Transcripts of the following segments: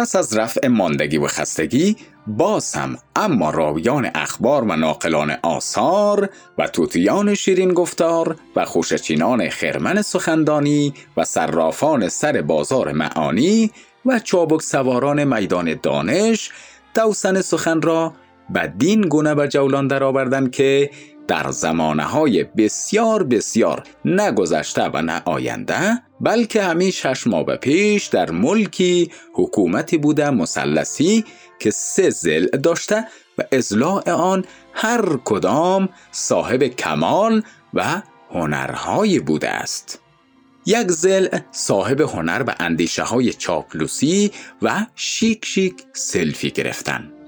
پس از رفع ماندگی و خستگی باز هم اما راویان اخبار و ناقلان آثار و توتیان شیرین گفتار و خوشچینان خرمن سخندانی و صرافان سر بازار معانی و چابک سواران میدان دانش توسن سخن را بدین گونه به جولان درآوردند که در زمانه های بسیار بسیار نگذشته و نه آینده بلکه همین شش ماه به پیش در ملکی حکومتی بوده مسلسی که سه زل داشته و ازلاع آن هر کدام صاحب کمال و هنرهایی بوده است. یک زل صاحب هنر و اندیشه های چاپلوسی و شیک شیک سلفی گرفتن.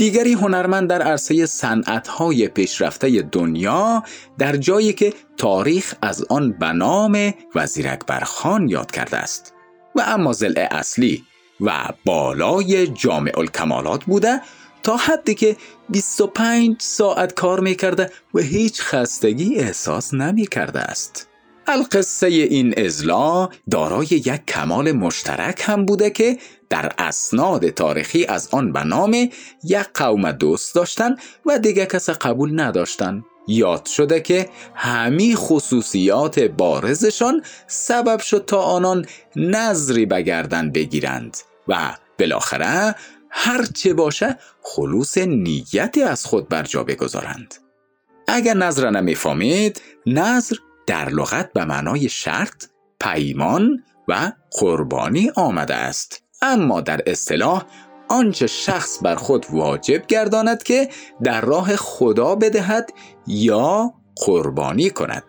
دیگری هنرمند در عرصه صنعت‌های پیشرفته دنیا در جایی که تاریخ از آن به نام وزیر اکبر خان یاد کرده است و اما زل اصلی و بالای جامع الکمالات بوده تا حدی که 25 ساعت کار می‌کرده و هیچ خستگی احساس نمی کرده است. القصه این ازلا دارای یک کمال مشترک هم بوده که در اسناد تاریخی از آن به نام یک قوم دوست داشتن و دیگه کس قبول نداشتن. یاد شده که همی خصوصیات بارزشان سبب شد تا آنان نظری بگردن بگیرند و بالاخره هر چه باشه خلوص نیتی از خود بر جا بگذارند. اگر نظر نمی‌فهمید نظر در لغت به معنای شرط پیمان و قربانی آمده است. اما در اصطلاح آنچه شخص بر خود واجب گرداند که در راه خدا بدهد یا قربانی کند.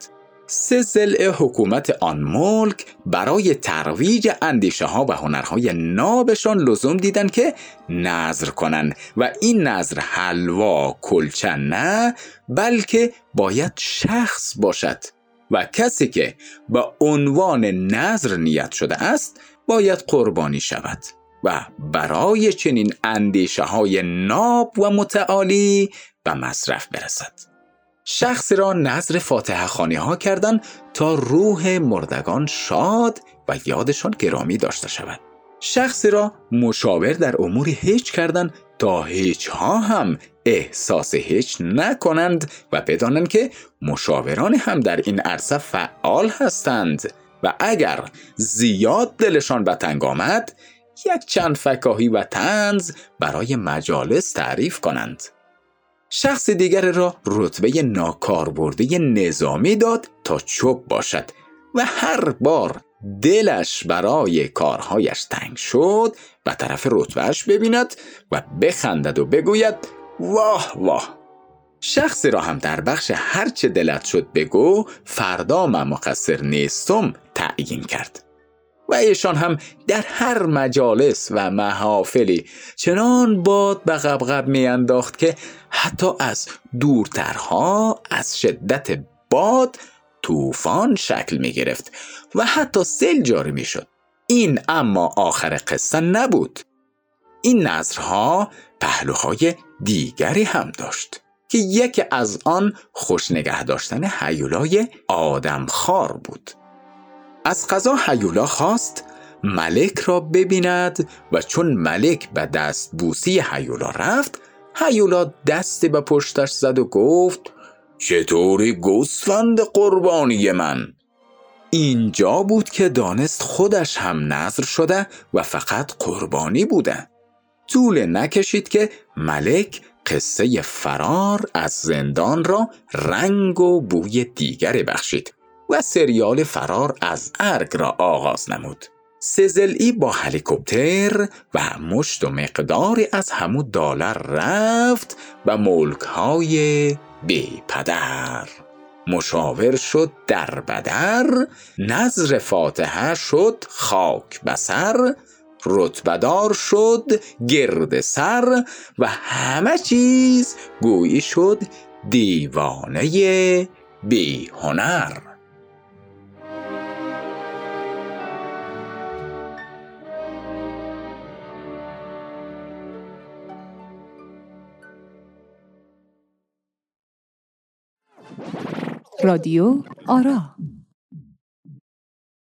سه زل حکومت آن ملک برای ترویج اندیشه ها و هنرهای نابشان لزوم دیدن که نظر کنند و این نظر حلوا کلچن نه بلکه باید شخص باشد. و کسی که به عنوان نظر نیت شده است باید قربانی شود و برای چنین اندیشه های ناب و متعالی به مصرف برسد. شخص را نظر فاتحه خانی ها کردن تا روح مردگان شاد و یادشان گرامی داشته شود. شخصی را مشاور در امور هیچ کردن تا هیچ ها هم احساس هیچ نکنند و بدانند که مشاوران هم در این عرصه فعال هستند و اگر زیاد دلشان به تنگ آمد یک چند فکاهی و تنز برای مجالس تعریف کنند. شخص دیگر را رتبه ناکاربرده نظامی داد تا چوب باشد و هر بار دلش برای کارهایش تنگ شد و طرف رتبهش ببیند و بخندد و بگوید واه واه. شخصی را هم در بخش هرچه دلت شد بگو فردا من مقصر نیستم تعیین کرد. و ایشان هم در هر مجالس و محافلی چنان باد به غبغب می انداخت که حتی از دورترها از شدت باد طوفان شکل می گرفت و حتی سیل جاری می شد این اما آخر قصه نبود. این نظرها پهلوهای دیگری هم داشت که یکی از آن خوش نگه داشتن حیولای آدمخوار بود. از قضا حیولا خواست ملک را ببیند و چون ملک به دست بوسی حیولا رفت حیولا دست به پشتش زد و گفت چطوری گوسفند قربانی من؟ اینجا بود که دانست خودش هم نظر شده و فقط قربانی بوده. طول نکشید که ملک قصه فرار از زندان را رنگ و بوی دیگری بخشید و سریال فرار از ارگ را آغاز نمود. سزلی با هلیکوپتر و مشت و مقداری از همو دلار رفت و ملک های بی پدر. مشاور شد در بدر نظر فاتحه شد خاک بسر رتبدار شد گرد سر و همه چیز گویی شد دیوانه بی هنر. رادیو آرا.